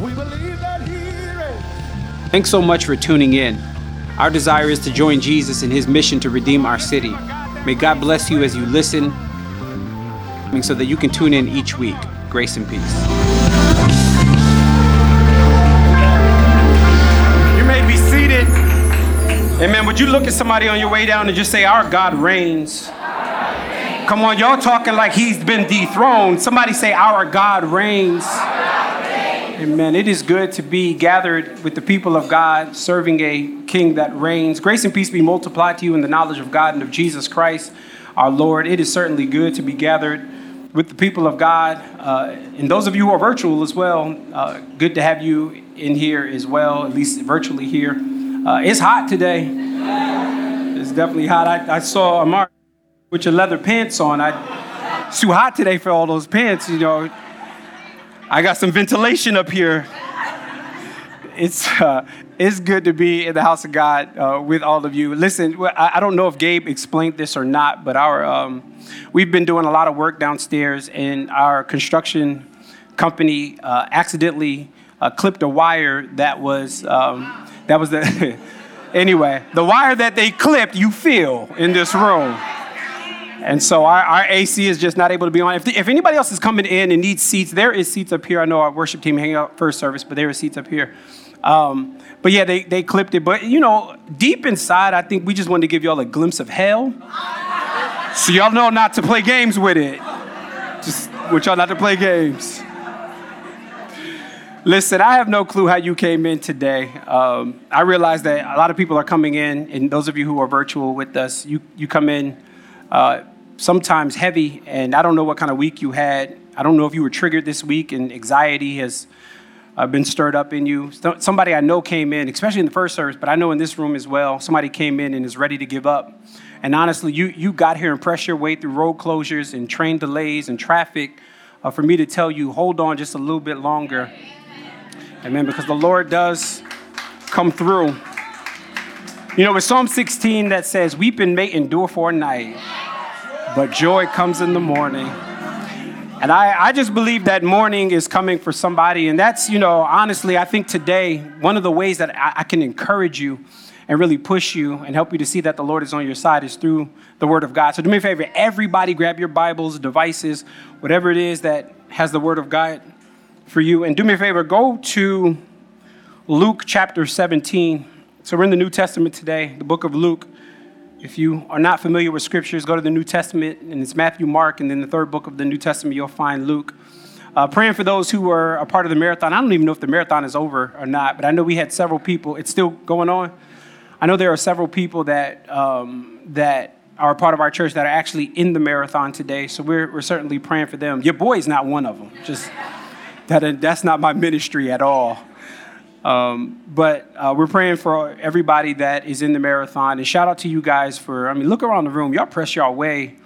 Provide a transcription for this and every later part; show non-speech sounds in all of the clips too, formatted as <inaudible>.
We believe that He reigns. Thanks so much for tuning in. Our desire is to join Jesus in his mission to redeem our city. May God bless you as you listen so that you can tune in each week. Grace and peace. You may be seated. Amen. Would you look at somebody on your way down and just say, Our God reigns? Come on, y'all talking like he's been dethroned. Somebody say, Our God reigns. Amen. It is good to be gathered with the people of God, serving a king that reigns. Grace and peace be multiplied to you in the knowledge of God and of Jesus Christ, our Lord. It is certainly good to be gathered with the people of God. Uh, and those of you who are virtual as well, uh, good to have you in here as well, at least virtually here. Uh, it's hot today. It's definitely hot. I, I saw Amar with your leather pants on. I, it's too hot today for all those pants, you know. I got some ventilation up here. It's, uh, it's good to be in the house of God uh, with all of you. Listen, I, don't know if Gabe explained this or not, but our, um, we've been doing a lot of work downstairs, and our construction company uh, accidentally uh, clipped a wire that was, um, that was the, <laughs> anyway, the wire that they clipped, you feel in this room. And so our, our AC is just not able to be on. If, the, if anybody else is coming in and needs seats, there is seats up here. I know our worship team hanging out first service, but there are seats up here. Um, but yeah, they, they clipped it. But you know, deep inside, I think we just wanted to give y'all a glimpse of hell. So y'all know not to play games with it. Just want y'all not to play games. Listen, I have no clue how you came in today. Um, I realize that a lot of people are coming in, and those of you who are virtual with us, you, you come in uh, sometimes heavy, and I don't know what kind of week you had. I don't know if you were triggered this week and anxiety has uh, been stirred up in you. Somebody I know came in, especially in the first service, but I know in this room as well, somebody came in and is ready to give up. And honestly, you, you got here and pressed your way through road closures and train delays and traffic uh, for me to tell you, hold on just a little bit longer. Amen. Because the Lord does come through. You know, with Psalm 16 that says, Weeping may endure for a night, but joy comes in the morning. And I, I just believe that morning is coming for somebody. And that's, you know, honestly, I think today, one of the ways that I, I can encourage you and really push you and help you to see that the Lord is on your side is through the Word of God. So do me a favor, everybody grab your Bibles, devices, whatever it is that has the Word of God for you. And do me a favor, go to Luke chapter 17. So we're in the New Testament today, the book of Luke. If you are not familiar with scriptures, go to the New Testament, and it's Matthew, Mark, and then the third book of the New Testament, you'll find Luke. Uh, praying for those who are a part of the marathon. I don't even know if the marathon is over or not, but I know we had several people. It's still going on. I know there are several people that um, that are part of our church that are actually in the marathon today. So we're, we're certainly praying for them. Your boy is not one of them. Just that, that's not my ministry at all. Um, but uh, we're praying for everybody that is in the marathon. And shout out to you guys for, I mean, look around the room. Y'all press your way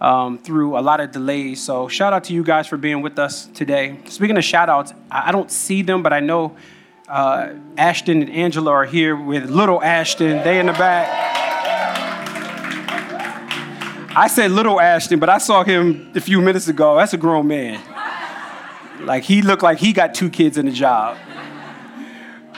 um, through a lot of delays. So shout out to you guys for being with us today. Speaking of shout outs, I don't see them, but I know uh, Ashton and Angela are here with little Ashton. They in the back. I said little Ashton, but I saw him a few minutes ago. That's a grown man. Like he looked like he got two kids in the job.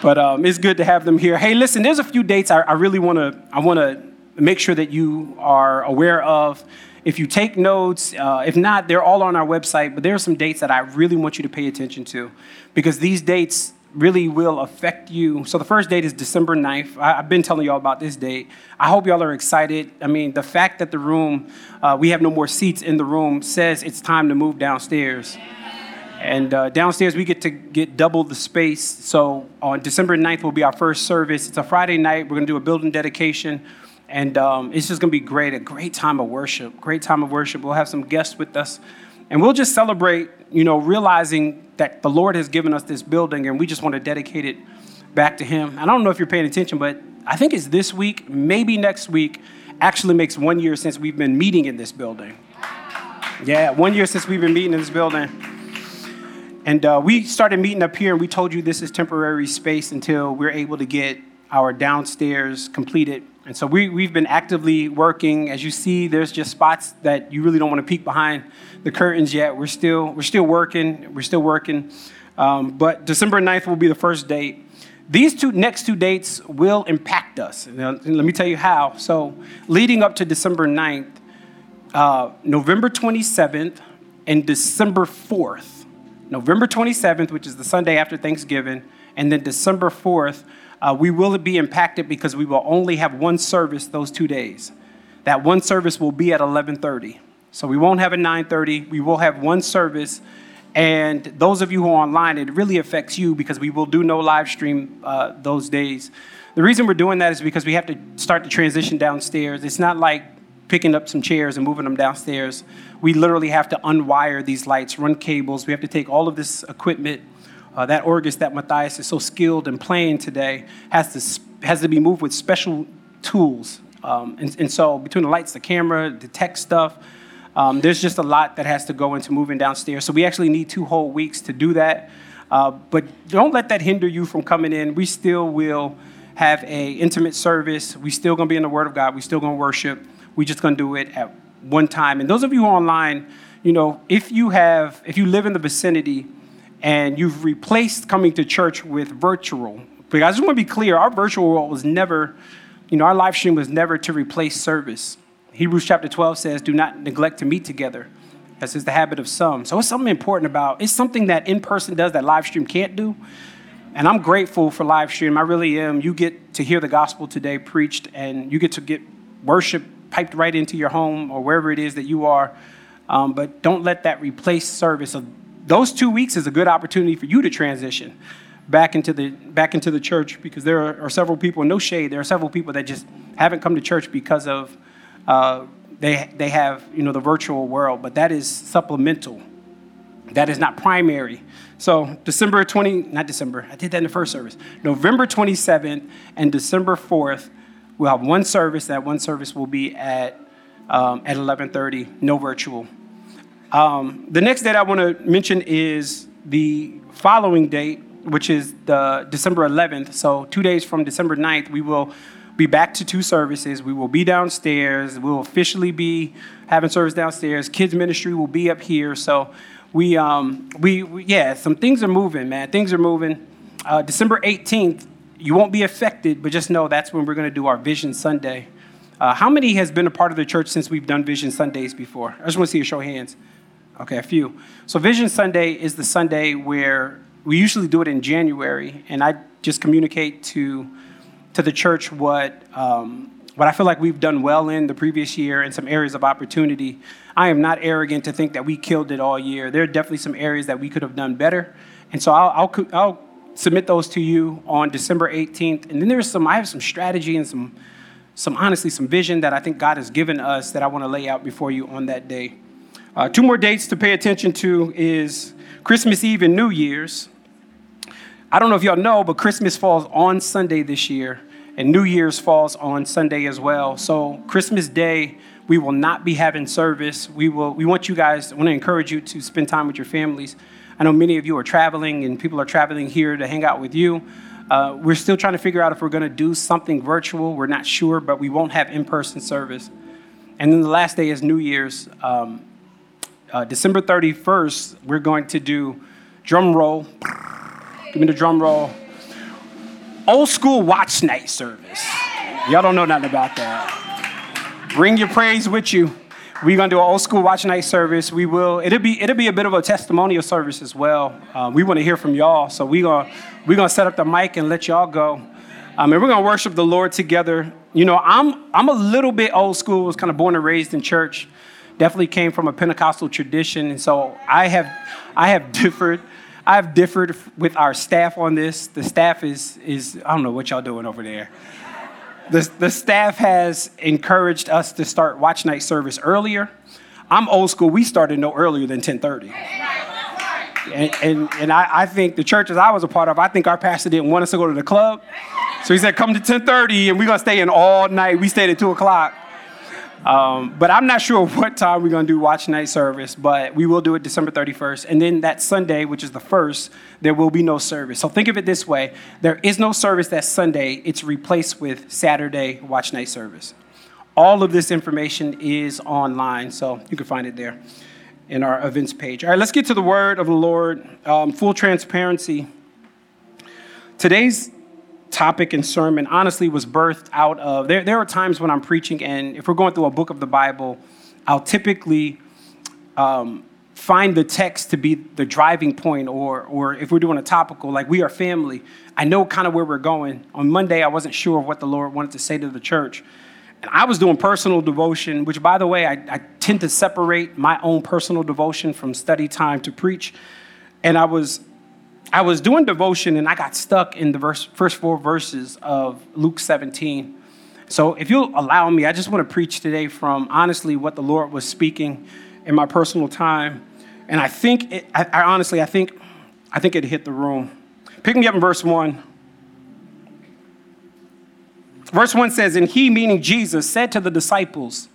But um, it's good to have them here. Hey, listen, there's a few dates I, I really want to I want to make sure that you are aware of. If you take notes, uh, if not, they're all on our website. But there are some dates that I really want you to pay attention to, because these dates really will affect you. So the first date is December 9th. I, have been telling y'all about this date. I hope y'all are excited. I mean, the fact that the room, uh, we have no more seats in the room, says it's time to move downstairs. And uh, downstairs, we get to get double the space. So on December 9th will be our first service. It's a Friday night. We're going to do a building dedication. And um, it's just going to be great, a great time of worship, great time of worship. We'll have some guests with us. And we'll just celebrate, you know, realizing that the Lord has given us this building and we just want to dedicate it back to Him. I don't know if you're paying attention, but I think it's this week, maybe next week, actually makes one year since we've been meeting in this building. Yeah, one year since we've been meeting in this building. And uh, we started meeting up here, and we told you this is temporary space until we're able to get our downstairs completed. And so we, we've been actively working. As you see, there's just spots that you really don't want to peek behind the curtains yet. We're still, we're still working. We're still working. Um, but December 9th will be the first date. These two next two dates will impact us. Now, let me tell you how. So, leading up to December 9th, uh, November 27th and December 4th. November 27th, which is the Sunday after Thanksgiving, and then December 4th, uh, we will be impacted because we will only have one service those two days. That one service will be at 11:30. So we won't have a 9:30. We will have one service and those of you who are online, it really affects you because we will do no live stream uh, those days. The reason we're doing that is because we have to start the transition downstairs. It's not like picking up some chairs and moving them downstairs. We literally have to unwire these lights, run cables. We have to take all of this equipment. Uh, that organist that Matthias is so skilled in playing today has to, has to be moved with special tools. Um, and, and so between the lights, the camera, the tech stuff, um, there's just a lot that has to go into moving downstairs. So we actually need two whole weeks to do that. Uh, but don't let that hinder you from coming in. We still will have a intimate service. We still gonna be in the Word of God. We still gonna worship. We just gonna do it at one time. And those of you online, you know, if you have, if you live in the vicinity and you've replaced coming to church with virtual, because I just want to be clear, our virtual world was never, you know, our live stream was never to replace service. Hebrews chapter 12 says, Do not neglect to meet together, as is the habit of some. So it's something important about it's something that in person does that live stream can't do. And I'm grateful for live stream. I really am. You get to hear the gospel today preached, and you get to get worship piped right into your home or wherever it is that you are. Um, but don't let that replace service. So those two weeks is a good opportunity for you to transition back into the back into the church because there are, several people. No shade. There are several people that just haven't come to church because of uh, they, they have you know the virtual world, but that is supplemental. That is not primary. So December 20, not December, I did that in the first service. November 27th and December 4th, we'll have one service. That one service will be at um, at 11:30, no virtual. Um, the next date I want to mention is the following date, which is the December 11th. So two days from December 9th, we will be back to two services. We will be downstairs. We will officially be having service downstairs. Kids ministry will be up here. So we, um, we, we yeah, some things are moving, man. Things are moving. Uh, December 18th, you won't be affected, but just know that's when we're going to do our Vision Sunday. Uh, how many has been a part of the church since we've done Vision Sundays before? I just want to see a show of hands. Okay, a few. So Vision Sunday is the Sunday where we usually do it in January, and I just communicate to to the church what, um, what I feel like we've done well in the previous year and some areas of opportunity. I am not arrogant to think that we killed it all year. There are definitely some areas that we could have done better. And so I'll, I'll, I'll submit those to you on December 18th. And then there's some, I have some strategy and some, some honestly, some vision that I think God has given us that I want to lay out before you on that day. Uh, two more dates to pay attention to is Christmas Eve and New Year's. I don't know if y'all know, but Christmas falls on Sunday this year, and New Year's falls on Sunday as well. So Christmas Day, we will not be having service. We will. We want you guys. I want to encourage you to spend time with your families. I know many of you are traveling, and people are traveling here to hang out with you. Uh, we're still trying to figure out if we're going to do something virtual. We're not sure, but we won't have in-person service. And then the last day is New Year's. Um, uh, December 31st, we're going to do drum roll. Give me the drum roll. Old school watch night service. Y'all don't know nothing about that. Bring your praise with you. We're gonna do an old school watch night service. We will. It'll be it'll be a bit of a testimonial service as well. Uh, we want to hear from y'all, so we gonna we're gonna set up the mic and let y'all go. Um, and we're gonna worship the Lord together. You know, I'm I'm a little bit old school. Was kind of born and raised in church. Definitely came from a Pentecostal tradition, and so I have I have <laughs> differed I've differed with our staff on this. The staff is, is I don't know what y'all doing over there. The, the staff has encouraged us to start watch night service earlier. I'm old school. We started no earlier than 1030. And, and, and I, I, think the churches I was a part of, I think our pastor didn't want us to go to the club. So he said, come to 1030 and we're going to stay in all night. We stayed at 2 o'clock. Um, but I'm not sure <laughs> what time we're going to do watch night service, but we will do it December 31st. And then that Sunday, which is the first, there will be no service. So think of it this way there is no service that Sunday, it's replaced with Saturday watch night service. All of this information is online, so you can find it there. in our events page. All right, let's get to the word of the Lord. Um, full transparency. Today's topic and sermon honestly was birthed out of there, there are times when I'm preaching, and if we're going through a book of the Bible, I'll typically um, find the text to be the driving point, or, or if we're doing a topical, like we are family, I know kind of where we're going. On Monday, I wasn't sure of what the Lord wanted to say to the church. And I was doing personal devotion, which, by the way, I, I tend to separate my own personal devotion from study time to preach. And I was I was doing devotion and I got stuck in the verse, first four verses of Luke 17. So, if you'll allow me, I just want to preach today from honestly what the Lord was speaking in my personal time. And I think, it, I, I honestly, I think, I think it hit the room. Pick me up in verse one. Verse 1 says, And he, meaning Jesus, said to the disciples,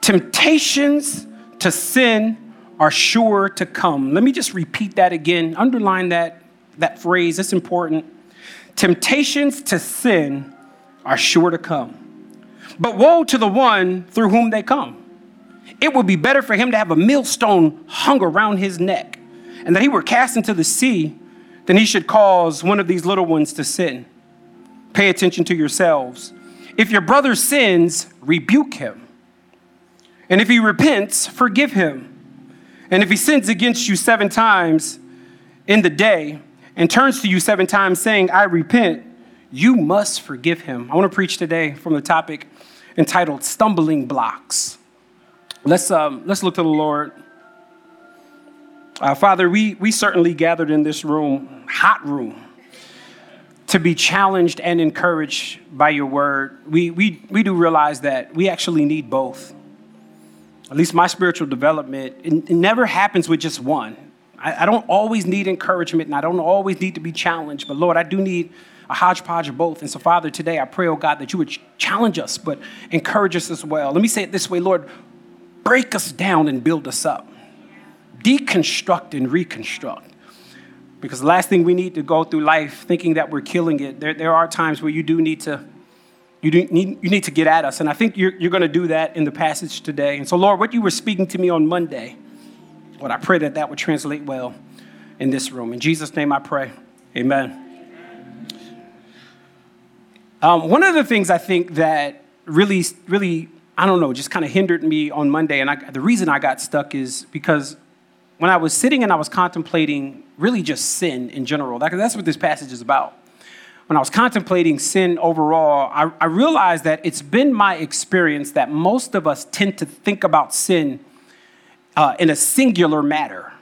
Temptations to sin are sure to come. Let me just repeat that again. Underline that, that phrase, it's important. Temptations to sin are sure to come. But woe to the one through whom they come. It would be better for him to have a millstone hung around his neck and that he were cast into the sea than he should cause one of these little ones to sin. Pay attention to yourselves. If your brother sins, rebuke him. And if he repents, forgive him. And if he sins against you seven times in the day and turns to you seven times saying, I repent, you must forgive him. I want to preach today from the topic entitled Stumbling Blocks. Let's, um, let's look to the Lord. Uh, Father, we, we certainly gathered in this room, hot room, to be challenged and encouraged by your word. We, we, we do realize that we actually need both. At least my spiritual development, it, it never happens with just one. I, I don't always need encouragement and I don't always need to be challenged, but Lord, I do need a hodgepodge of both. And so, Father, today I pray, oh God, that you would challenge us, but encourage us as well. Let me say it this way, Lord, break us down and build us up, deconstruct and reconstruct. Because the last thing we need to go through life thinking that we're killing it, there, there are times where you do need to. You, need, you need to get at us. And I think you're, you're going to do that in the passage today. And so, Lord, what you were speaking to me on Monday, Lord, I pray that that would translate well in this room. In Jesus' name I pray. Amen. Um, one of the things I think that really, really, I don't know, just kind of hindered me on Monday, and I, the reason I got stuck is because when I was sitting and I was contemplating really just sin in general, that's what this passage is about. When I was contemplating sin overall, I, I realized that it's been my experience that most of us tend to think about sin uh, in a singular matter.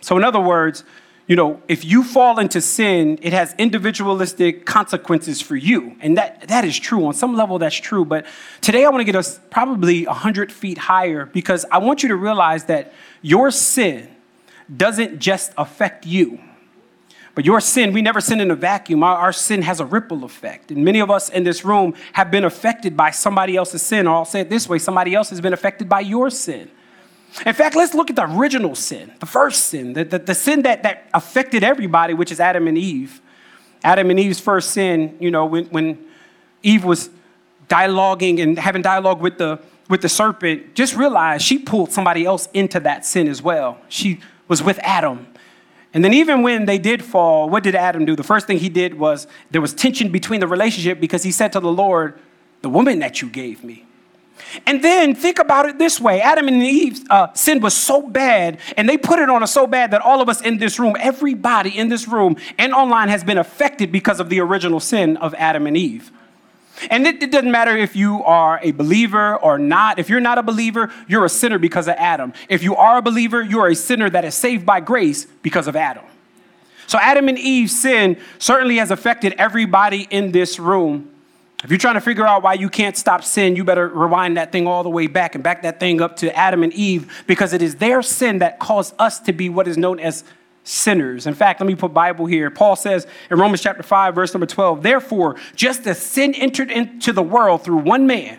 So, in other words, you know, if you fall into sin, it has individualistic consequences for you. And that, that is true. On some level, that's true. But today, I want to get us probably 100 feet higher because I want you to realize that your sin doesn't just affect you. But your sin, we never sin in a vacuum. Our, our, sin has a ripple effect. And many of us in this room have been affected by somebody else's sin, or I'll say it this way somebody else has been affected by your sin. In fact, let's look at the original sin, the first sin, the, the, the sin that, that affected everybody, which is Adam and Eve. Adam and Eve's first sin, you know, when, when Eve was dialoguing and having dialogue with the, with the serpent, just realize she pulled somebody else into that sin as well. She was with Adam. And then, even when they did fall, what did Adam do? The first thing he did was there was tension between the relationship because he said to the Lord, The woman that you gave me. And then think about it this way Adam and Eve's uh, sin was so bad, and they put it on us so bad that all of us in this room, everybody in this room and online, has been affected because of the original sin of Adam and Eve. And it, it, doesn't matter if you are a believer or not. If you're not a believer, you're a sinner because of Adam. If you are a believer, you're a sinner that is saved by grace because of Adam. So, Adam and Eve's sin certainly has affected everybody in this room. If you're trying to figure out why you can't stop sin, you better rewind that thing all the way back and back that thing up to Adam and Eve because it is their sin that caused us to be what is known as sinners. In fact, let me put Bible here. Paul says in Romans chapter 5 verse number 12, "Therefore, just as sin entered into the world through one man,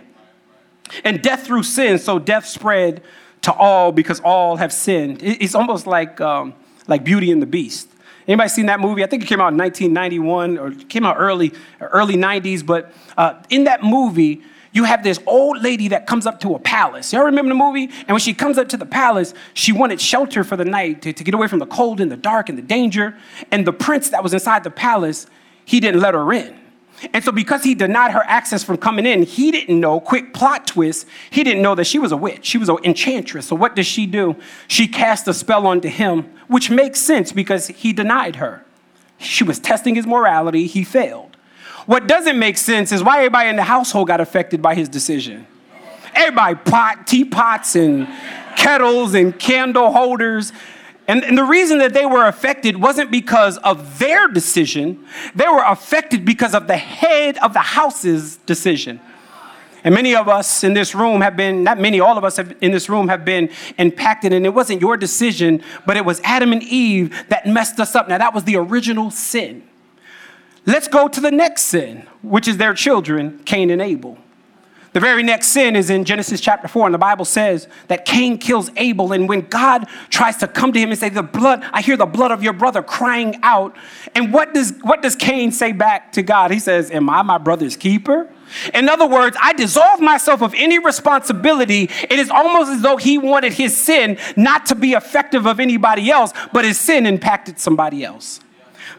and death through sin, so death spread to all because all have sinned." It's almost like um, like Beauty and the Beast. Anybody seen that movie? I think it came out in 1991 or came out early early 90s, but uh, in that movie, you have this old lady that comes up to a palace. Y'all remember the movie? And when she comes up to the palace, she wanted shelter for the night to, to get away from the cold and the dark and the danger. And the prince that was inside the palace, he didn't let her in. And so, because he denied her access from coming in, he didn't know, quick plot twist, he didn't know that she was a witch. She was an enchantress. So, what does she do? She cast a spell onto him, which makes sense because he denied her. She was testing his morality, he failed. What doesn't make sense is why everybody in the household got affected by his decision. Everybody pot, teapots and kettles and candle holders. And, and, the reason that they were affected wasn't because of their decision, they were affected because of the head of the house's decision. And many of us in this room have been, not many, all of us have, in this room have been impacted. And it wasn't your decision, but it was Adam and Eve that messed us up. Now, that was the original sin. Let's go to the next sin, which is their children, Cain and Abel. The very next sin is in Genesis chapter 4, and the Bible says that Cain kills Abel. And when God tries to come to him and say, The blood, I hear the blood of your brother crying out. And what does, what does Cain say back to God? He says, Am I my brother's keeper? In other words, I dissolve myself of any responsibility. It is almost as though he wanted his sin not to be effective of anybody else, but his sin impacted somebody else.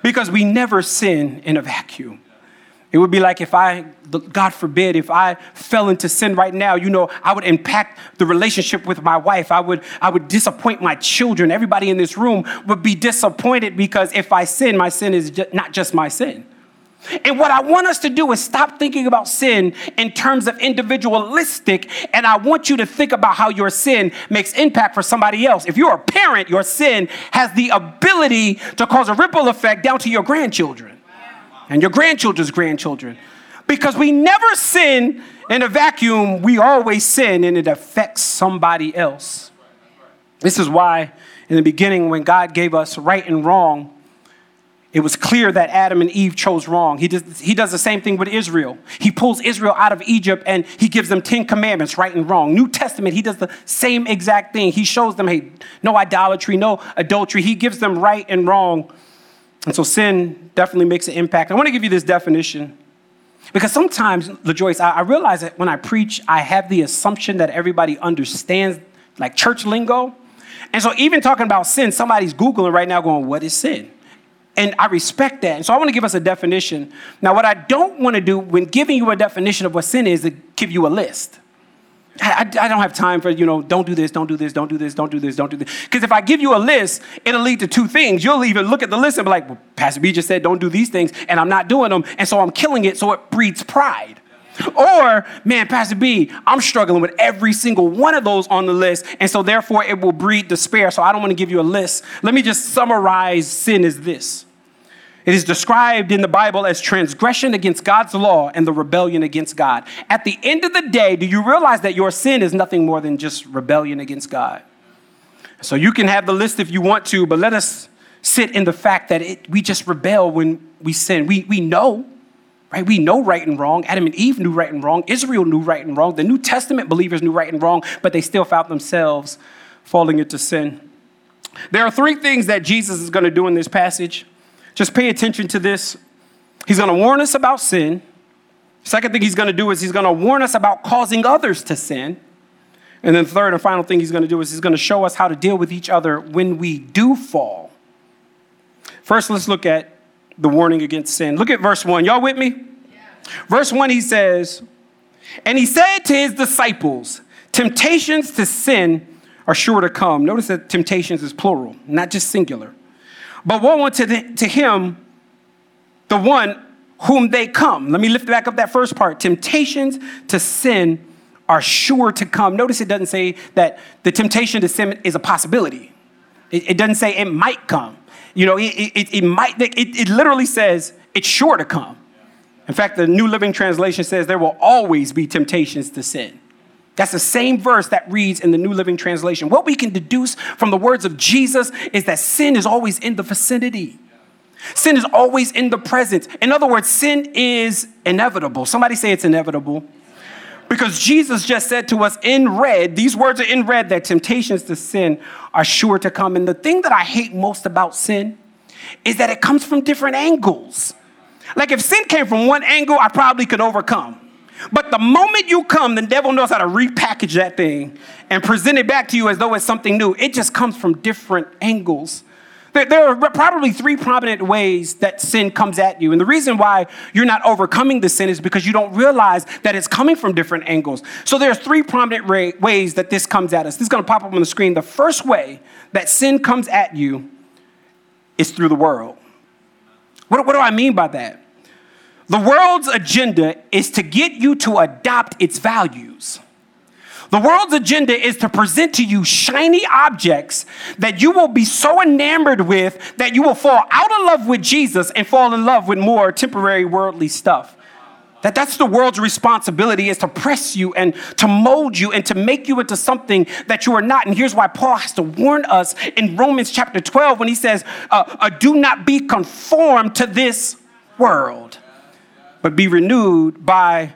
Because we never sin in a vacuum. It would be like if I, God forbid, if I fell into sin right now, you know, I would impact the relationship with my wife. I would, I would disappoint my children. Everybody in this room would be disappointed because if I sin, my sin is not just my sin. And what I want us to do is stop thinking about sin in terms of individualistic, and I want you to think about how your sin makes impact for somebody else. If you're a parent, your sin has the ability to cause a ripple effect down to your grandchildren and your grandchildren's grandchildren. Because we never sin in a vacuum, we always sin and it affects somebody else. This is why, in the beginning, when God gave us right and wrong, it was clear that Adam and Eve chose wrong. He does, he does the same thing with Israel. He pulls Israel out of Egypt and he gives them 10 commandments, right and wrong. New Testament, he does the same exact thing. He shows them, hey, no idolatry, no adultery. He gives them right and wrong. And so sin definitely makes an impact. I want to give you this definition because sometimes, LaJoyce, I, I realize that when I preach, I have the assumption that everybody understands like church lingo. And so, even talking about sin, somebody's Googling right now going, What is sin? And I respect that. And so, I want to give us a definition. Now, what I don't want to do when giving you a definition of what sin is, is give you a list. I, I, don't have time for, you know, don't do this, don't do this, don't do this, don't do this, don't do this. Because if I give you a list, it'll lead to two things. You'll even look at the list and be like, well, Pastor B just said don't do these things, and I'm not doing them. And so I'm killing it, so it breeds pride. Or, man, Pastor B, I'm struggling with every single one of those on the list, and so therefore it will breed despair. So I don't want to give you a list. Let me just summarize sin as this it is described in the Bible as transgression against God's law and the rebellion against God. At the end of the day, do you realize that your sin is nothing more than just rebellion against God? So you can have the list if you want to, but let us sit in the fact that it, we just rebel when we sin. We, we know, right? We know right and wrong. Adam and Eve knew right and wrong. Israel knew right and wrong. The New Testament believers knew right and wrong, but they still found themselves falling into sin. There are three things that Jesus is going to do in this passage. Just pay attention to this. He's going to warn us about sin. Second thing he's going to do is he's going to warn us about causing others to sin. And then third and final thing he's going to do is he's going to show us how to deal with each other when we do fall. First, let's look at the warning against sin. Look at verse 1. Y'all with me? Yeah. Verse 1 he says, "And he said to his disciples, temptations to sin are sure to come." Notice that temptations is plural, not just singular. But woe unto the, to him, the one whom they come. Let me lift back up that first part. Temptations to sin are sure to come. Notice it doesn't say that the temptation to sin is a possibility. It, it doesn't say it might come. You know, it, it, it might, it, it literally says it's sure to come. In fact, the New Living Translation says there will always be temptations to sin. That's the same verse that reads in the New Living Translation. What we can deduce from the words of Jesus is that sin is always in the vicinity. Sin is always in the presence. In other words, sin is inevitable. Somebody say it's inevitable. Because Jesus just said to us in red, these words are in red, that temptations to sin are sure to come. And the thing that I hate most about sin is that it comes from different angles. Like if sin came from one angle, I probably could overcome. But the moment you come, the devil knows how to repackage that thing and present it back to you as though it's something new. It just comes from different angles. There, there are probably three prominent ways that sin comes at you. And the reason why you're not overcoming the sin is because you don't realize that it's coming from different angles. So there's three prominent ra- ways that this comes at us. This is going to pop up on the screen. The first way that sin comes at you is through the world. What, what do I mean by that? The world's agenda is to get you to adopt its values. The world's agenda is to present to you shiny objects that you will be so enamored with that you will fall out of love with Jesus and fall in love with more temporary worldly stuff. That that's the world's responsibility is to press you and to mold you and to make you into something that you are not. And here's why Paul has to warn us in Romans chapter 12 when he says, uh, uh, Do not be conformed to this world, but be renewed by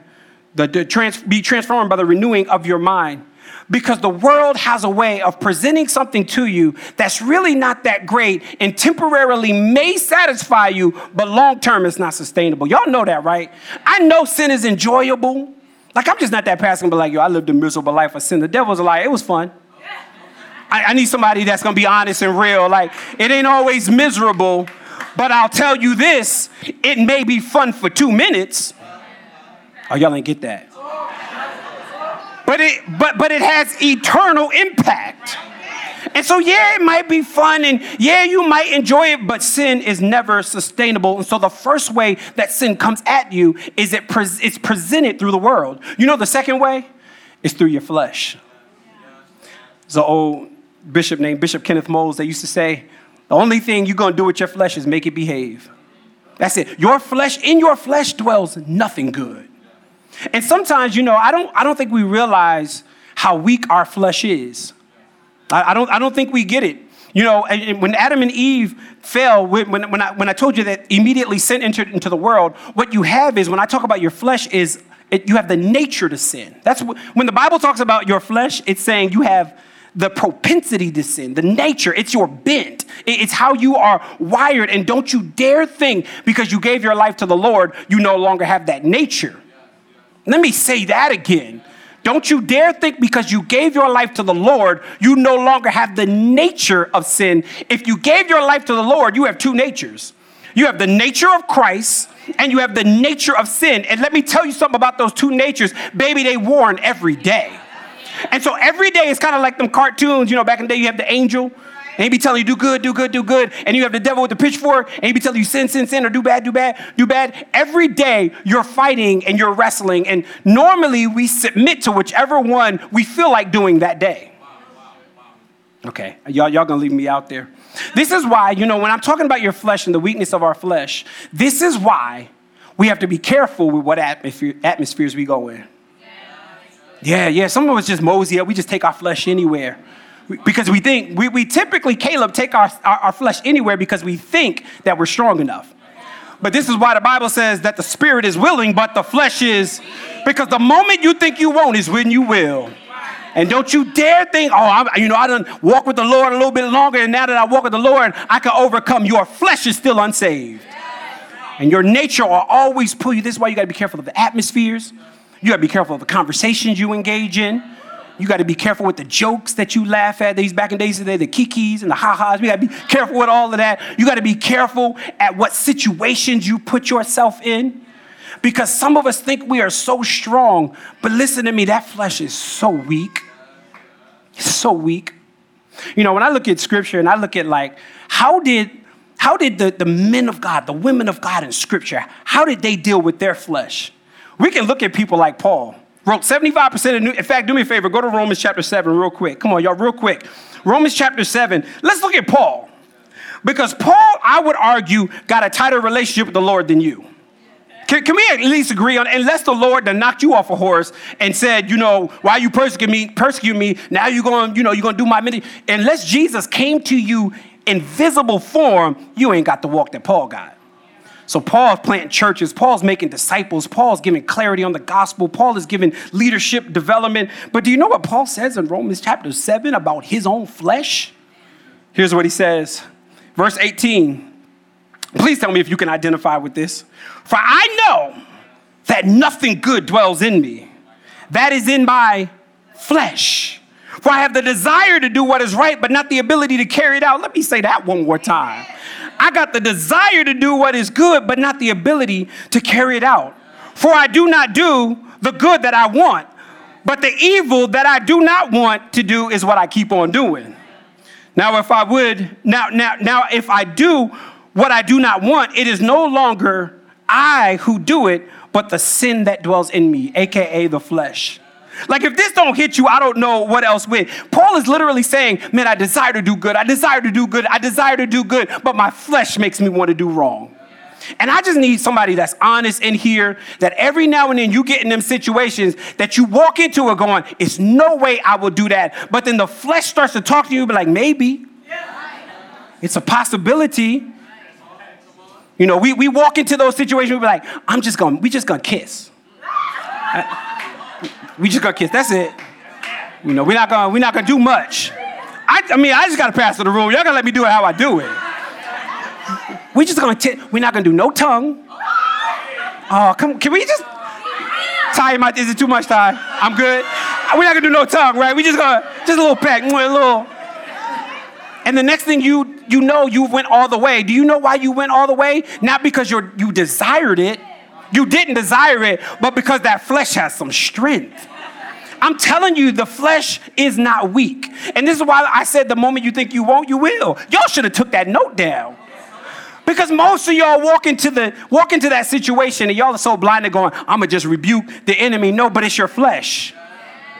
the, the trans, be transformed by the renewing of your mind. Because the world has a way of presenting something to you that's really not that great and temporarily may satisfy you, but long term it's not sustainable. Y'all know that, right? I know sin is enjoyable. Like, I'm just not that passing, but like, yo, I lived a miserable life of sin. The devil's a lie. It was fun. I, I need somebody that's gonna be honest and real. Like, it ain't always miserable, but I'll tell you this it may be fun for two minutes Oh, y'all ain't get that. But it, but, but it has eternal impact. And so, yeah, it might be fun and yeah, you might enjoy it, but sin is never sustainable. And so, the first way that sin comes at you is it pre- it's presented through the world. You know, the second way is through your flesh. There's an old bishop named Bishop Kenneth Moales that used to say, the only thing you're gonna do with your flesh is make it behave. That's it. Your flesh, in your flesh dwells nothing good. And sometimes, you know, I don't, I don't think we realize how weak our flesh is. I, I don't, I don't think we get it. You know, when Adam and Eve fell, when, when, I, when I told you that immediately sin entered into the world, what you have is, when I talk about your flesh, is it, you have the nature to sin. That's what, when the Bible talks about your flesh, it's saying you have the propensity to sin, the nature, it's your bent. It's how you are wired. And don't you dare think because you gave your life to the Lord, you no longer have that nature. Let me say that again. Don't you dare think because you gave your life to the Lord, you no longer have the nature of sin. If you gave your life to the Lord, you have two natures. You have the nature of Christ and you have the nature of sin. And let me tell you something about those two natures. Baby, they warn every day. And so every day is kind of like them cartoons, you know, back in the day you have the angel and he be telling you, do good, do good, do good. And you have the devil with the pitchfork, and he be telling you, sin, sin, sin, or do bad, do bad, do bad. Every day you're fighting and you're wrestling. And normally we submit to whichever one we feel like doing that day. Okay, y'all, y'all gonna leave me out there. This is why, you know, when I'm talking about your flesh and the weakness of our flesh, this is why we have to be careful with what atmosphere, atmospheres we go in. Yeah, yeah, some of us just mosey up. We just take our flesh anywhere because we think, we, we typically, Caleb, take our, our, our flesh anywhere because we think that we're strong enough. But this is why the Bible says that the spirit is willing, but the flesh is, because the moment you think you won't is when you will. And don't you dare think, oh, I'm, you know, I done walk with the Lord a little bit longer, and now that I walk with the Lord, I can overcome. Your flesh is still unsaved. And your nature will always pull you. This is why you got to be careful of the atmospheres. You got to be careful of the conversations you engage in. You got to be careful with the jokes that you laugh at. These back in days today, the kikis and the ha-has. We got to be careful with all of that. You got to be careful at what situations you put yourself in. Because some of us think we are so strong, but listen to me, that flesh is so weak. It's so weak. You know, when I look at scripture and I look at like, how did how did the, the men of God, the women of God in scripture, how did they deal with their flesh? We can look at people like Paul wrote 75% of New, in fact, do me a favor, go to Romans chapter 7 real quick. Come on, y'all, real quick. Romans chapter 7. Let's look at Paul. Because Paul, I would argue, got a tighter relationship with the Lord than you. Can, can we at least agree on, unless the Lord that knocked you off a horse and said, you know, why you persecute me, persecute me, now you're going, you know, you're going to do my ministry. Unless Jesus came to you in visible form, you ain't got the walk that Paul got. So Paul's planting churches, Paul's making disciples, Paul's giving clarity on the gospel, Paul is giving leadership development. But do you know what Paul says in Romans chapter 7 about his own flesh? Here's what he says. Verse 18. Please tell me if you can identify with this. For I know that nothing good dwells in me. That is in my flesh. For I have the desire to do what is right, but not the ability to carry it out. Let me say that one more time. I got the desire to do what is good, but not the ability to carry it out. For I do not do the good that I want, but the evil that I do not want to do is what I keep on doing. Now, if I would, now, now, now, if I do what I do not want, it is no longer I who do it, but the sin that dwells in me, aka the flesh. Like if this don't hit you, I don't know what else will. Paul is literally saying, man, I desire to do good. I desire to do good. I desire to do good, but my flesh makes me want to do wrong. And I just need somebody that's honest in here that every now and then you get in them situations that you walk into it going, it's no way I will do that. But then the flesh starts to talk to you, be like, maybe. It's a possibility. You know, we, we walk into those situations, we be like, I'm just gonna, we just gonna kiss. We just gonna kiss. That's it. You know, we're not gonna we're not gonna do much. I, I mean, I just gotta pass the rule. Y'all gotta let me do it how I do it. We just gonna t- we're not gonna do no tongue. Oh, come can we just tie my is it too much tie? I'm good. We're not gonna do no tongue, right? We just gonna just a little peck, a little. And the next thing you you know you went all the way. Do you know why you went all the way? Not because you're you desired it. You didn't desire it, but because that flesh has some strength. I'm telling you, the flesh is not weak. And this is why I said the moment you think you won't, you will. Y'all should have took that note down. Because most of y'all walk into the walk into that situation and y'all are so blinded going, I'ma just rebuke the enemy. No, but it's your flesh.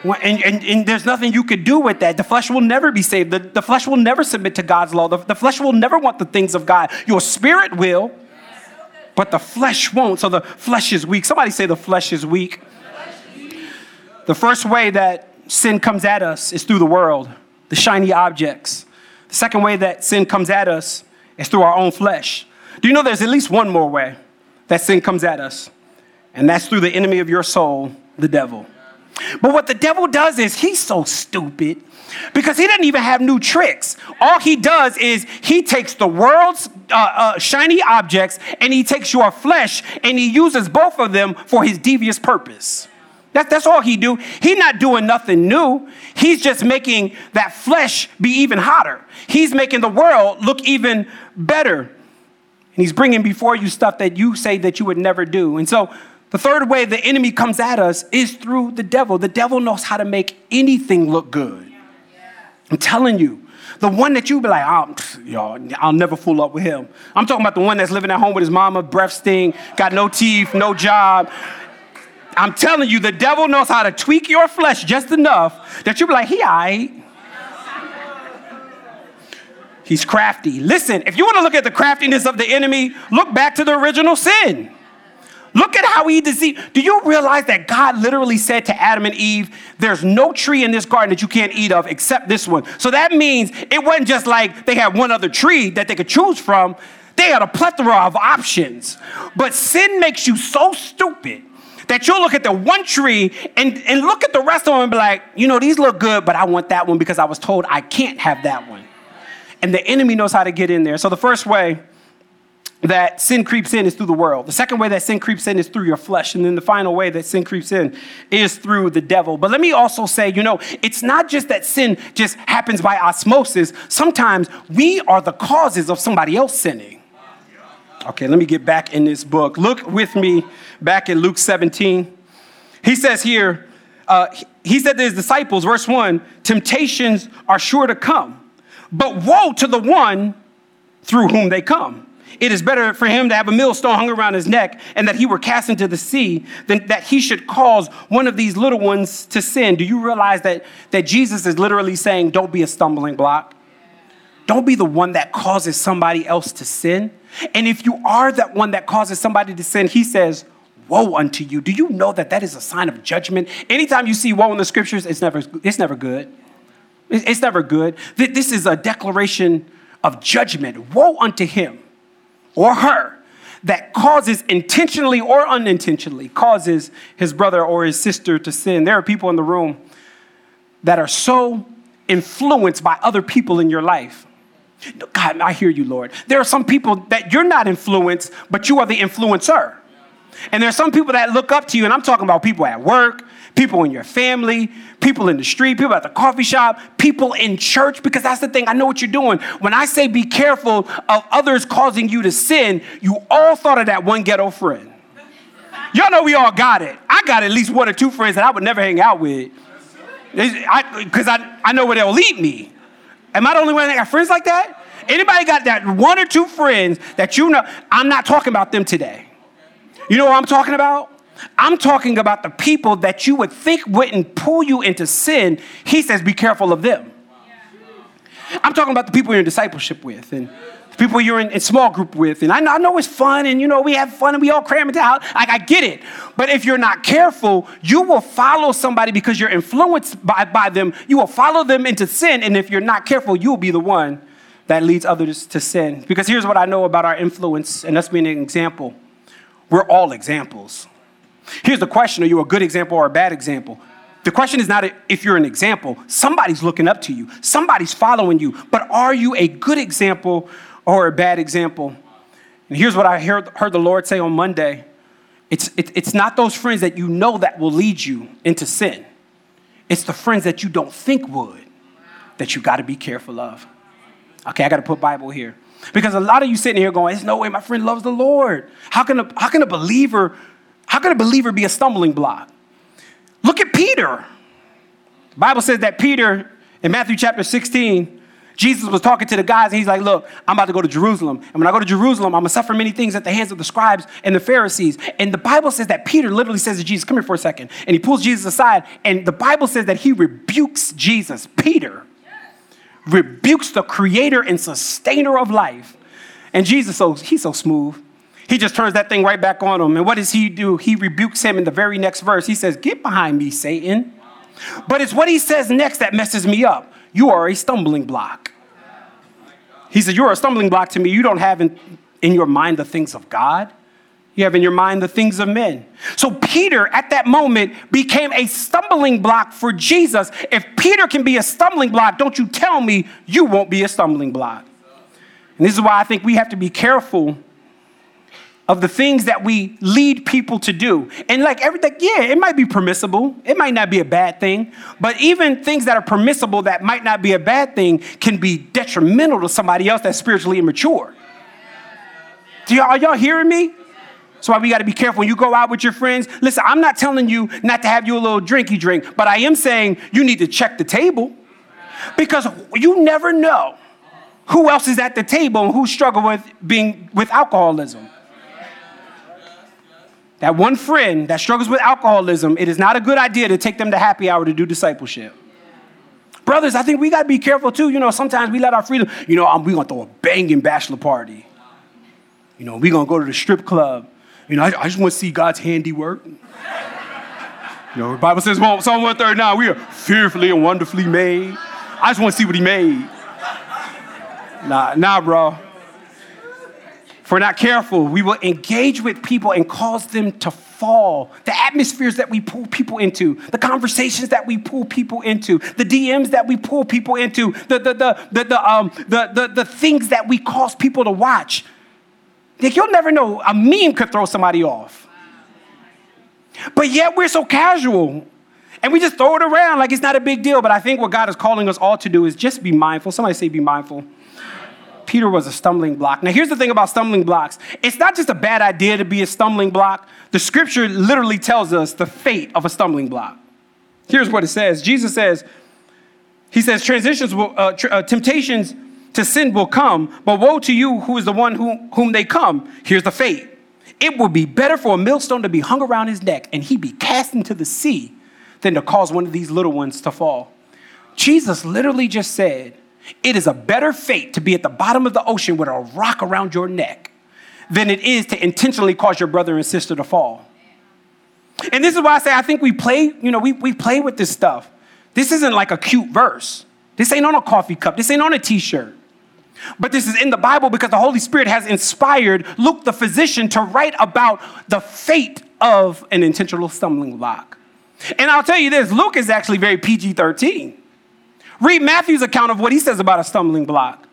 And, and, and, there's nothing you could do with that. The flesh will never be saved. The, the flesh will never submit to God's law. The, the flesh will never want the things of God. Your spirit will, but the flesh won't. So the flesh is weak. Somebody say the flesh is weak. The first way that sin comes at us is through the world, the shiny objects. The second way that sin comes at us is through our own flesh. Do you know there's at least one more way that sin comes at us? And that's through the enemy of your soul, the devil. But what the devil does is he's so stupid because he doesn't even have new tricks. All he does is he takes the world's uh, uh, shiny objects and he takes your flesh and he uses both of them for his devious purpose. That, that's all he do. He's not doing nothing new. He's just making that flesh be even hotter. He's making the world look even better. And he's bringing before you stuff that you say that you would never do. And so the third way the enemy comes at us is through the devil. The devil knows how to make anything look good. I'm telling you. The one that you be like, oh, y'all, I'll never fool up with him. I'm talking about the one that's living at home with his mama, breath sting, got no teeth, no job, I'm telling you, the devil knows how to tweak your flesh just enough that you'll be like, he all right. He's crafty. Listen, if you want to look at the craftiness of the enemy, look back to the original sin. Look at how he deceived. Do you realize that God literally said to Adam and Eve, There's no tree in this garden that you can't eat of except this one? So that means it wasn't just like they had one other tree that they could choose from, they had a plethora of options. But sin makes you so stupid that you'll look at the one tree and, and look at the rest of them and be like, you know, these look good, but I want that one because I was told I can't have that one. And the enemy knows how to get in there. So the first way that sin creeps in is through the world. The second way that sin creeps in is through your flesh. And then the final way that sin creeps in is through the devil. But let me also say, you know, it's not just that sin just happens by osmosis. Sometimes we are the causes of somebody else sinning. Okay, let me get back in this book. Look with me back in Luke 17. He says here, uh, he said to his disciples, verse 1 temptations are sure to come, but woe to the one through whom they come. It is better for him to have a millstone hung around his neck and that he were cast into the sea than that he should cause one of these little ones to sin. Do you realize that, that Jesus is literally saying, Don't be a stumbling block? Don't be the one that causes somebody else to sin. And if you are that one that causes somebody to sin, he says, Woe unto you. Do you know that that is a sign of judgment? Anytime you see woe in the scriptures, it's never, it's never good. It's never good. This is a declaration of judgment. Woe unto him or her that causes intentionally or unintentionally causes his brother or his sister to sin. There are people in the room that are so influenced by other people in your life God, I hear you, Lord. There are some people that you're not influenced, but you are the influencer. And there are some people that look up to you, and I'm talking about people at work, people in your family, people in the street, people at the coffee shop, people in church, because that's the thing. I know what you're doing. When I say be careful of others causing you to sin, you all thought of that one ghetto friend. Y'all know we all got it. I got at least one or two friends that I would never hang out with. Because I, I, I know where they'll lead me. Am I the only one that got friends like that? Anybody got that one or two friends that you know? I'm not talking about them today. You know what I'm talking about? I'm talking about the people that you would think wouldn't pull you into sin. He says, be careful of them. I'm talking about the people you're in discipleship with and the people you're in, in small group with. And I know, I know, it's fun and you know, we have fun and we all cram it out. I, I get it. But if you're not careful, you will follow somebody because you're influenced by, by them. You will follow them into sin. And if you're not careful, you'll be the one that leads others to sin. Because here's what I know about our influence and us being an example we're all examples. Here's the question Are you a good example or a bad example? The question is not if you're an example. Somebody's looking up to you, somebody's following you. But are you a good example or a bad example? And here's what I heard, heard the Lord say on Monday it's, it, it's not those friends that you know that will lead you into sin, it's the friends that you don't think would that you got to be careful of. Okay, I got to put Bible here. Because a lot of you sitting here going, there's no way my friend loves the Lord. How can a, how can a believer, how can a believer be a stumbling block? Look at Peter. The Bible says that Peter, in Matthew chapter 16, Jesus was talking to the guys and he's like, Look, I'm about to go to Jerusalem. And when I go to Jerusalem, I'm going to suffer many things at the hands of the scribes and the Pharisees. And the Bible says that Peter literally says to Jesus, Come here for a second. And he pulls Jesus aside. And the Bible says that he rebukes Jesus, Peter rebukes the creator and sustainer of life. And Jesus, so he's so smooth. He just turns that thing right back on him. And what does he do? He rebukes him in the very next verse. He says, Get behind me, Satan. But it's what he says next that messes me up. You are a stumbling block. He said, You're a stumbling block to me. You don't have in, in your mind the things of God. You have in your mind the things of men. So Peter, at that moment, became a stumbling block for Jesus. If Peter can be a stumbling block, don't you tell me you won't be a stumbling block. And this is why I think we have to be careful of the things that we lead people to do. And like everything, yeah, it might be permissible. It might not be a bad thing. But even things that are permissible that might not be a bad thing can be detrimental to somebody else that's spiritually immature. Do y'all, are y'all hearing me? That's why we got to be careful when you go out with your friends. Listen, I'm not telling you not to have you a little drinky drink, but I am saying you need to check the table because you never know who else is at the table and who struggle with being with alcoholism. That one friend that struggles with alcoholism, it is not a good idea to take them to happy hour to do discipleship. Brothers, I think we got to be careful too. You know, sometimes we let our freedom, you know, um, we're going to throw a banging bachelor party. You know, we're going to go to the strip club. You know, I, I just want to see God's handiwork. You know, the Bible says, well, Psalm 139, we are fearfully and wonderfully made. I just want to see what he made. Nah, nah, bro. If we're not careful, we will engage with people and cause them to fall. The atmospheres that we pull people into, the conversations that we pull people into, the DMs that we pull people into, the, the, the, the, the, um, the, the, the things that we cause people to watch. Like, you'll never know. A meme could throw somebody off. But yet we're so casual. And we just throw it around like it's not a big deal. But I think what God is calling us all to do is just be mindful. Somebody say, be mindful. Peter was a stumbling block. Now, here's the thing about stumbling blocks it's not just a bad idea to be a stumbling block, the scripture literally tells us the fate of a stumbling block. Here's what it says Jesus says, He says, transitions will, uh, tr- uh, temptations to sin will come, but woe to you who is the one who, whom they come. Here's the fate. It would be better for a millstone to be hung around his neck and he be cast into the sea than to cause one of these little ones to fall. Jesus literally just said, It is a better fate to be at the bottom of the ocean with a rock around your neck than it is to intentionally cause your brother and sister to fall. And this is why I say I think we play, you know, we, we play with this stuff. This isn't like a cute verse. This ain't on a coffee cup. This ain't on a t shirt. But this is in the Bible because the Holy Spirit has inspired Luke, the physician, to write about the fate of an intentional stumbling block. And I'll tell you this Luke is actually very PG 13. Read Matthew's account of what he says about a stumbling block.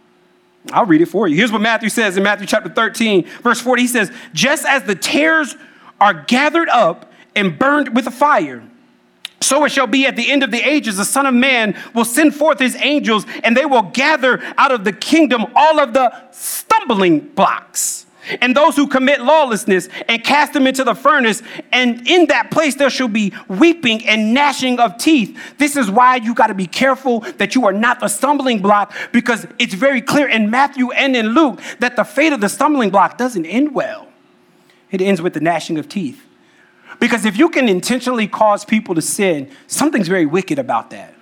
I'll read it for you. Here's what Matthew says in Matthew chapter 13, verse 40. He says, Just as the tares are gathered up and burned with a fire. So it shall be at the end of the ages, the Son of Man will send forth his angels, and they will gather out of the kingdom all of the stumbling blocks and those who commit lawlessness and cast them into the furnace. And in that place there shall be weeping and gnashing of teeth. This is why you got to be careful that you are not the stumbling block because it's very clear in Matthew and in Luke that the fate of the stumbling block doesn't end well. It ends with the gnashing of teeth. Because if you can intentionally cause people to sin, something's very wicked about that.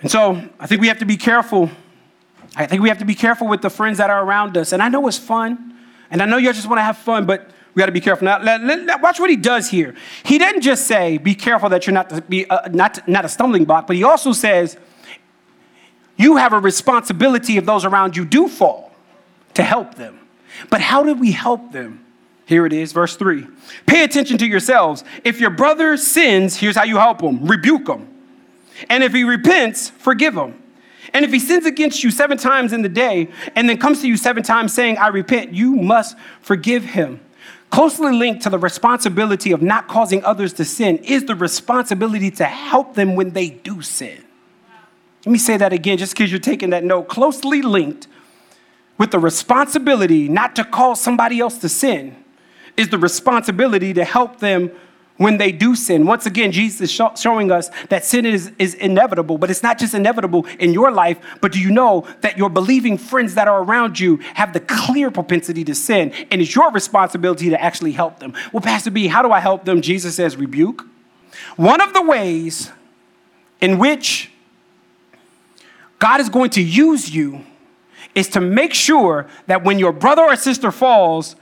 And so I think we have to be careful. I think we have to be careful with the friends that are around us. And I know it's fun, and I know you just want to have fun, but we got to be careful. Now, let, let, watch what he does here. He doesn't just say, "Be careful that you're not to be uh, not not a stumbling block," but he also says, "You have a responsibility if those around you do fall, to help them." But how do we help them? Here it is, verse 3. Pay attention to yourselves. If your brother sins, here's how you help him rebuke him. And if he repents, forgive him. And if he sins against you seven times in the day and then comes to you seven times saying, I repent, you must forgive him. Closely linked to the responsibility of not causing others to sin is the responsibility to help them when they do sin. Let me say that again, just because you're taking that note. Closely linked with the responsibility not to cause somebody else to sin is the responsibility to help them when they do sin. Once again, Jesus is show, showing us that sin is, is inevitable, but it's not just inevitable in your life, but do you know that your believing friends that are around you have the clear propensity to sin, and it's your responsibility to actually help them? Well, Pastor B, how do I help them? Jesus says, rebuke. One of the ways in which God is going to use you is to make sure that when your brother or sister falls,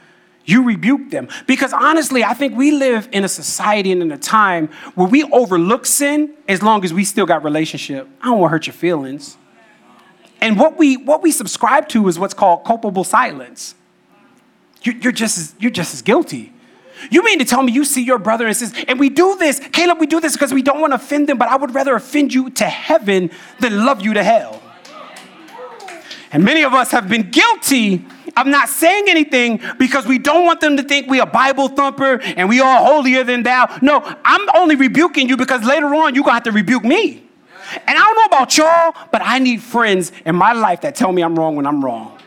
you rebuke them. Because honestly, I think we live in a society and in a time where we overlook sin as long as we still got relationship. I don't want to hurt your feelings. And what we what we subscribe to is what's called culpable silence. You're, you're just as, you're just as guilty. You mean to tell me you see your brother and sister, and we do this, Caleb, we do this because we don't want to offend them, but I would rather offend you to heaven than love you to hell. And many of us have been guilty of not saying anything because we don't want them to think we a Bible thumper and we all holier than thou. No, I'm only rebuking you because later on you're gonna have to rebuke me. And I don't know about y'all, but I need friends in my life that tell me I'm wrong when I'm wrong.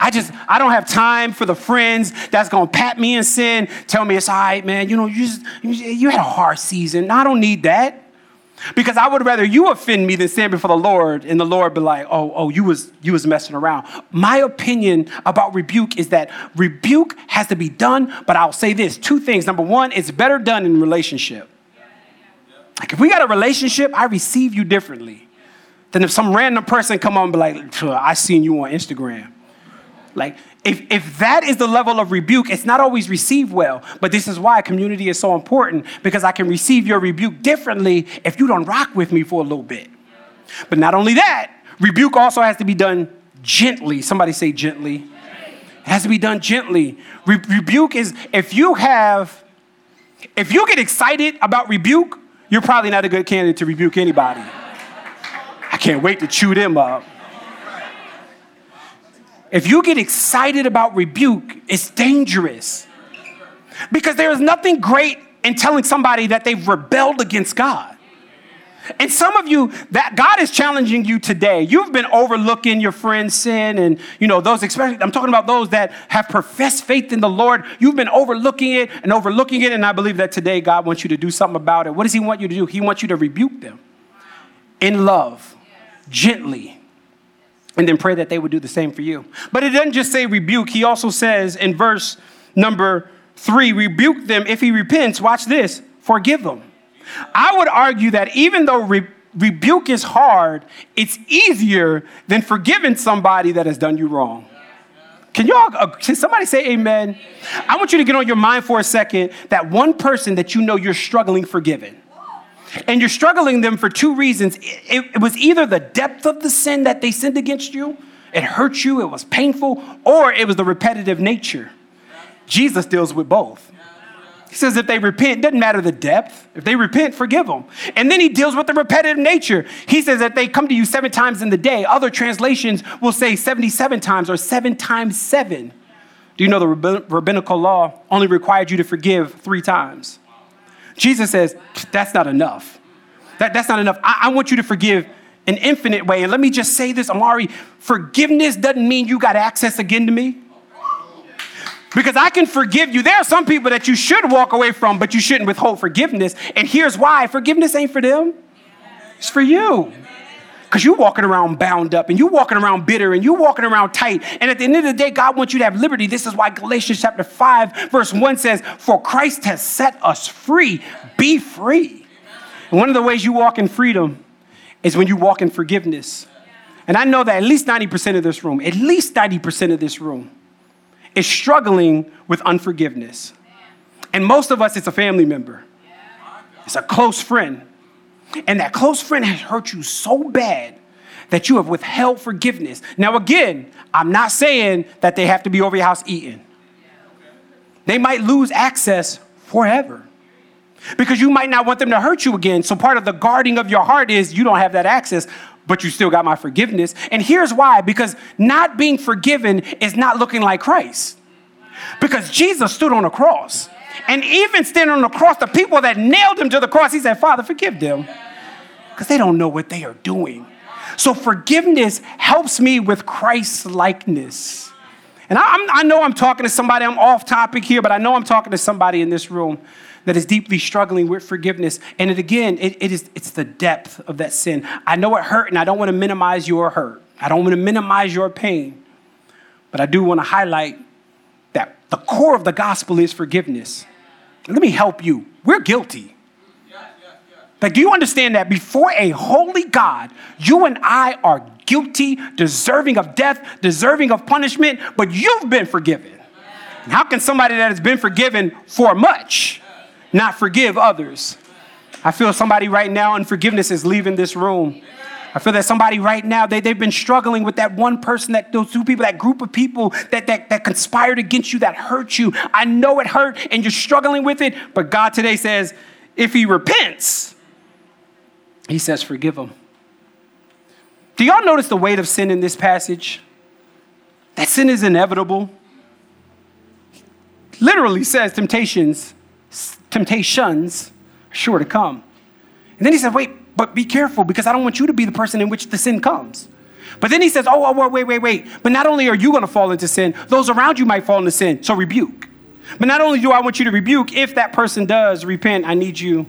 I just, I don't have time for the friends that's gonna pat me in sin, tell me it's all right, man. You know, you just, you had a hard season. I don't need that. Because I would rather you offend me than stand before the Lord and the Lord be like, oh, oh, you was you was messing around. My opinion about rebuke is that rebuke has to be done, but I'll say this two things. Number one, it's better done in relationship. Like if we got a relationship, I receive you differently than if some random person come on and be like, I seen you on Instagram. Like if, if that is the level of rebuke, it's not always received well. But this is why community is so important because I can receive your rebuke differently if you don't rock with me for a little bit. But not only that, rebuke also has to be done gently. Somebody say gently. It has to be done gently. Re- rebuke is if you have, if you get excited about rebuke, you're probably not a good candidate to rebuke anybody. I can't wait to chew them up. If you get excited about rebuke, it's dangerous. Because there is nothing great in telling somebody that they've rebelled against God. And some of you, that God is challenging you today. You've been overlooking your friend's sin, and you know those. Especially, I'm talking about those that have professed faith in the Lord. You've been overlooking it and overlooking it, and I believe that today God wants you to do something about it. What does He want you to do? He wants you to rebuke them in love, gently, and then pray that they would do the same for you. But it doesn't just say rebuke, he also says in verse number three, rebuke them if he repents. Watch this, forgive them. I would argue that even though re- rebuke is hard, it's easier than forgiving somebody that has done you wrong. Can y'all, uh, can somebody say amen? I want you to get on your mind for a second that one person that you know you're struggling forgiving and you're struggling them for two reasons. It, it, was either the depth of the sin that they sinned against you, it hurt you, it was painful, or it was the repetitive nature. Jesus deals with both. He says if they repent, doesn't matter the depth. If they repent, forgive them. And then he deals with the repetitive nature. He says that they come to you seven times in the day. Other translations will say 77 times or seven times seven. Do you know the rabbinical law only required you to forgive three times? Jesus says, that's not enough. That, that's not enough. I, I want you to forgive an infinite way. And let me just say this, Amari forgiveness doesn't mean you got access again to me. Because I can forgive you. There are some people that you should walk away from, but you shouldn't withhold forgiveness. And here's why forgiveness ain't for them, it's for you. Because you're walking around bound up and you're walking around bitter and you're walking around tight. And at the end of the day, God wants you to have liberty. This is why Galatians chapter 5, verse 1 says, For Christ has set us free. Be free. And one of the ways you walk in freedom is when you walk in forgiveness. And I know that at least 90% of this room, at least 90% of this room, is struggling with unforgiveness. And most of us, it's a family member, it's a close friend and that close friend has hurt you so bad that you have withheld forgiveness. Now, again, I'm not saying that they have to be over your house eating. They might lose access forever because you might not want them to hurt you again. So, part of the guarding of your heart is you don't have that access, but you still got my forgiveness. And here's why because not being forgiven is not looking like Christ. Because Jesus stood on a cross. And even standing on the cross, the people that nailed him to the cross, he said, Father, forgive them because they don't know what they are doing. So forgiveness helps me with Christ likeness. And I, I, know I'm talking to somebody, I'm off topic here, but I know I'm talking to somebody in this room that is deeply struggling with forgiveness. And it, again, it, it is, it's the depth of that sin. I know it hurt, and I don't want to minimize your hurt. I don't want to minimize your pain. But I do want to highlight the core of the gospel is forgiveness. Let me help you. We're guilty. Like, do you understand that before a holy God, you and I are guilty, deserving of death, deserving of punishment, but you've been forgiven? And how can somebody that has been forgiven for much not forgive others? I feel somebody right now in forgiveness is leaving this room. I feel that somebody right now, they, they've been struggling with that one person, that those two people, that group of people that, that, that conspired against you, that hurt you. I know it hurt and you're struggling with it, but God today says, if he repents, he says, Forgive him. Do y'all notice the weight of sin in this passage? That sin is inevitable. Literally says temptations, temptations are sure to come. And then he said, Wait, but be careful because I don't want you to be the person in which the sin comes. But then he says, Oh, oh wait, wait, wait. But not only are you going to fall into sin, those around you might fall into sin. So rebuke. But not only do I want you to rebuke, if that person does repent, I need you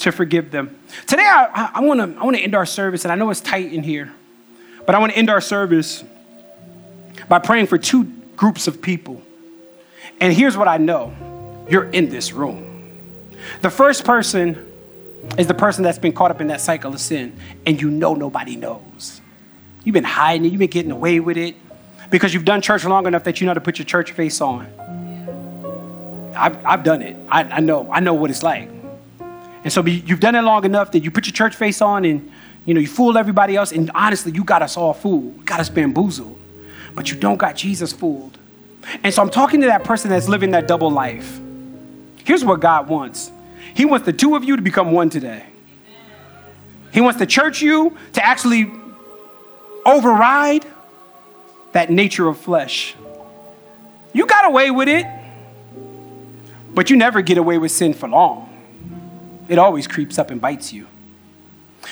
to forgive them. Today, I, want to I wanna end our service, and I know it's tight in here, but I want to end our service by praying for two groups of people. And here's what I know you're in this room. The first person is the person that's been caught up in that cycle of sin, and you know nobody knows. You've been hiding it, you've been getting away with it because you've done church long enough that you know how to put your church face on. I've, I've done it. I, I know. I know what it's like. And so you've done it long enough that you put your church face on and you know you fool everybody else. And honestly, you got us all fooled, got us bamboozled. But you don't got Jesus fooled. And so I'm talking to that person that's living that double life. Here's what God wants. He wants the two of you to become one today. He wants the church you to actually override that nature of flesh. You got away with it, but you never get away with sin for long it always creeps up and bites you.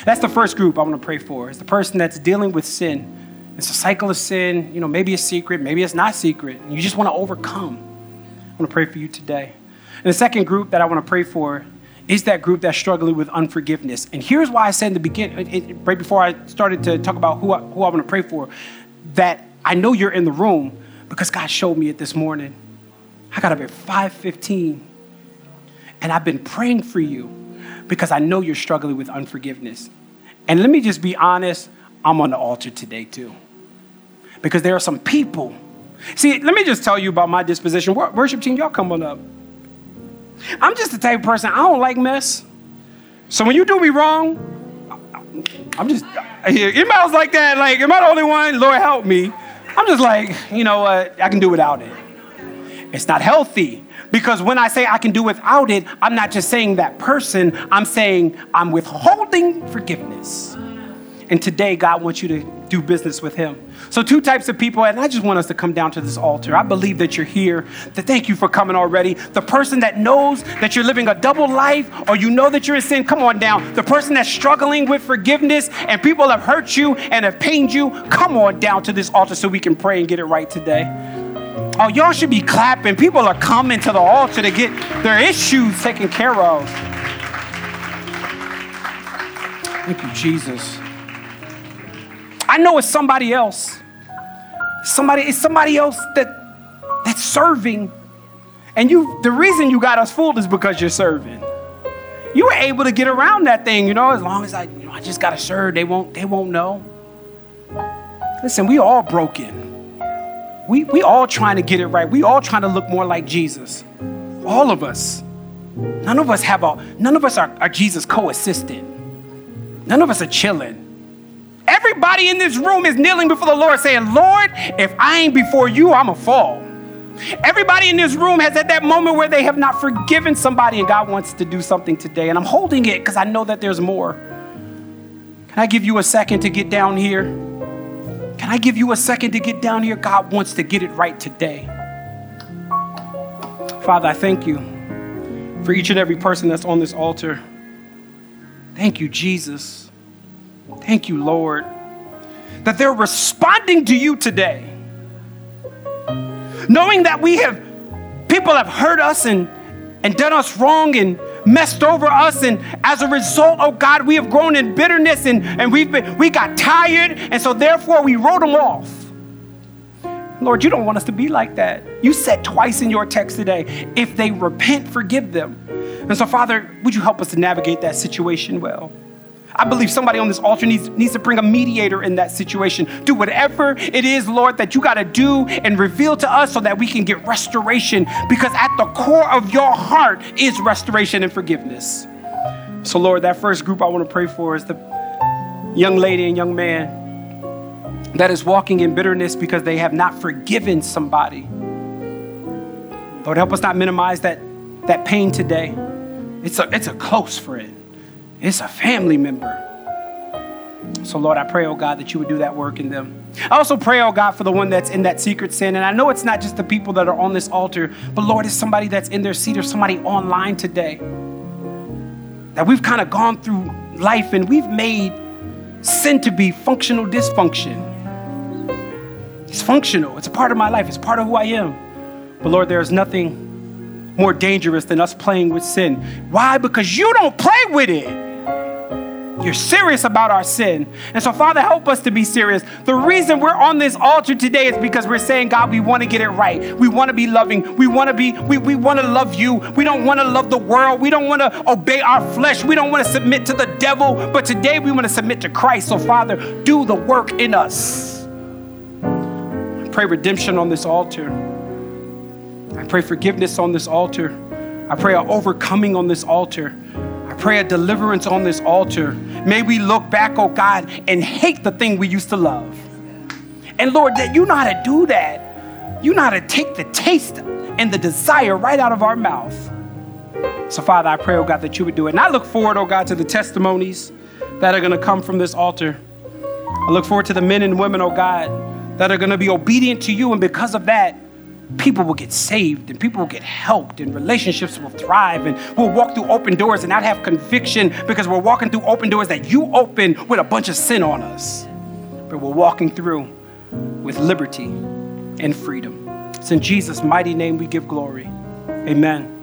That's the first group I want to pray for. It's the person that's dealing with sin. It's a cycle of sin. You know, maybe it's secret, maybe it's not secret. You just want to overcome. I want to pray for you today. And the second group that I want to pray for is that group that's struggling with unforgiveness. And here's why I said in the beginning, right before I started to talk about who I, who I want to pray for, that I know you're in the room because God showed me it this morning. I got up at 5:15, and I've been praying for you because I know you're struggling with unforgiveness. And let me just be honest, I'm on the altar today too. Because there are some people. See, let me just tell you about my disposition. Worship team, y'all come on up. I'm just the type of person, I don't like mess. So when you do me wrong, I'm just, emails like that, like, am I the only one? Lord help me. I'm just like, you know what, I can do without it. It's not healthy. Because when I say I can do without it, I'm not just saying that person, I'm saying I'm withholding forgiveness. And today, God wants you to do business with Him. So, two types of people, and I just want us to come down to this altar. I believe that you're here. That thank you for coming already. The person that knows that you're living a double life or you know that you're in sin, come on down. The person that's struggling with forgiveness and people have hurt you and have pained you, come on down to this altar so we can pray and get it right today. Oh, y'all should be clapping. People are coming to the altar to get their issues taken care of. Thank you, Jesus. I know it's somebody else. Somebody, it's somebody else that that's serving. And you the reason you got us fooled is because you're serving. You were able to get around that thing, you know, as long as I, you know, I just gotta serve, they won't, they won't know. Listen, we all broken. We we all trying to get it right. We all trying to look more like Jesus. All of us. None of us have a none of us are, are Jesus co-assistant. None of us are chilling. Everybody in this room is kneeling before the Lord saying, Lord, if I ain't before you, I'm a fall. Everybody in this room has had that moment where they have not forgiven somebody and God wants to do something today. And I'm holding it because I know that there's more. Can I give you a second to get down here? Can I give you a second to get down here? God wants to get it right today. Father, I thank you for each and every person that's on this altar. Thank you, Jesus. Thank you, Lord, that they're responding to you today. Knowing that we have, people have hurt us and, and done us wrong and messed over us. And as a result, oh God, we have grown in bitterness and, and we've been, we got tired. And so therefore we wrote them off. Lord, you don't want us to be like that. You said twice in your text today, if they repent, forgive them. And so, Father, would you help us to navigate that situation well? I believe somebody on this altar needs, needs to bring a mediator in that situation. Do whatever it is, Lord, that you got to do and reveal to us so that we can get restoration because at the core of your heart is restoration and forgiveness. So, Lord, that first group I want to pray for is the young lady and young man that is walking in bitterness because they have not forgiven somebody. Lord, help us not minimize that, that pain today. It's a, it's a close friend, it's a family member. So, Lord, I pray, oh God, that you would do that work in them. I also pray, oh God, for the one that's in that secret sin. And I know it's not just the people that are on this altar, but Lord, it's somebody that's in their seat or somebody online today. That we've kind of gone through life and we've made sin to be functional dysfunction. It's functional. It's a part of my life. It's part of who I am. But Lord, there is nothing more dangerous than us playing with sin. Why? Because you don't play with it. You're serious about our sin. And so, Father, help us to be serious. The reason we're on this altar today is because we're saying, God, we want to get it right. We want to be loving. We want to be, we, we want to love you. We don't want to love the world. We don't want to obey our flesh. We don't want to submit to the devil. But today we want to submit to Christ. So, Father, do the work in us I pray redemption on this altar. I pray forgiveness on this altar. I pray a overcoming on this altar. Pray a deliverance on this altar. May we look back, oh God, and hate the thing we used to love. And Lord, that you know how to do that. You know how to take the taste and the desire right out of our mouth. So, Father, I pray, oh God, that you would do it. And I look forward, oh God, to the testimonies that are going to come from this altar. I look forward to the men and women, oh God, that are going to be obedient to you. And because of that, people will get saved and people will get helped and relationships will thrive and we'll walk through open doors and not have conviction because we're walking through open doors that you open with a bunch of sin on us. But we're walking through with liberty and freedom. It's in Jesus' mighty name we give glory. Amen.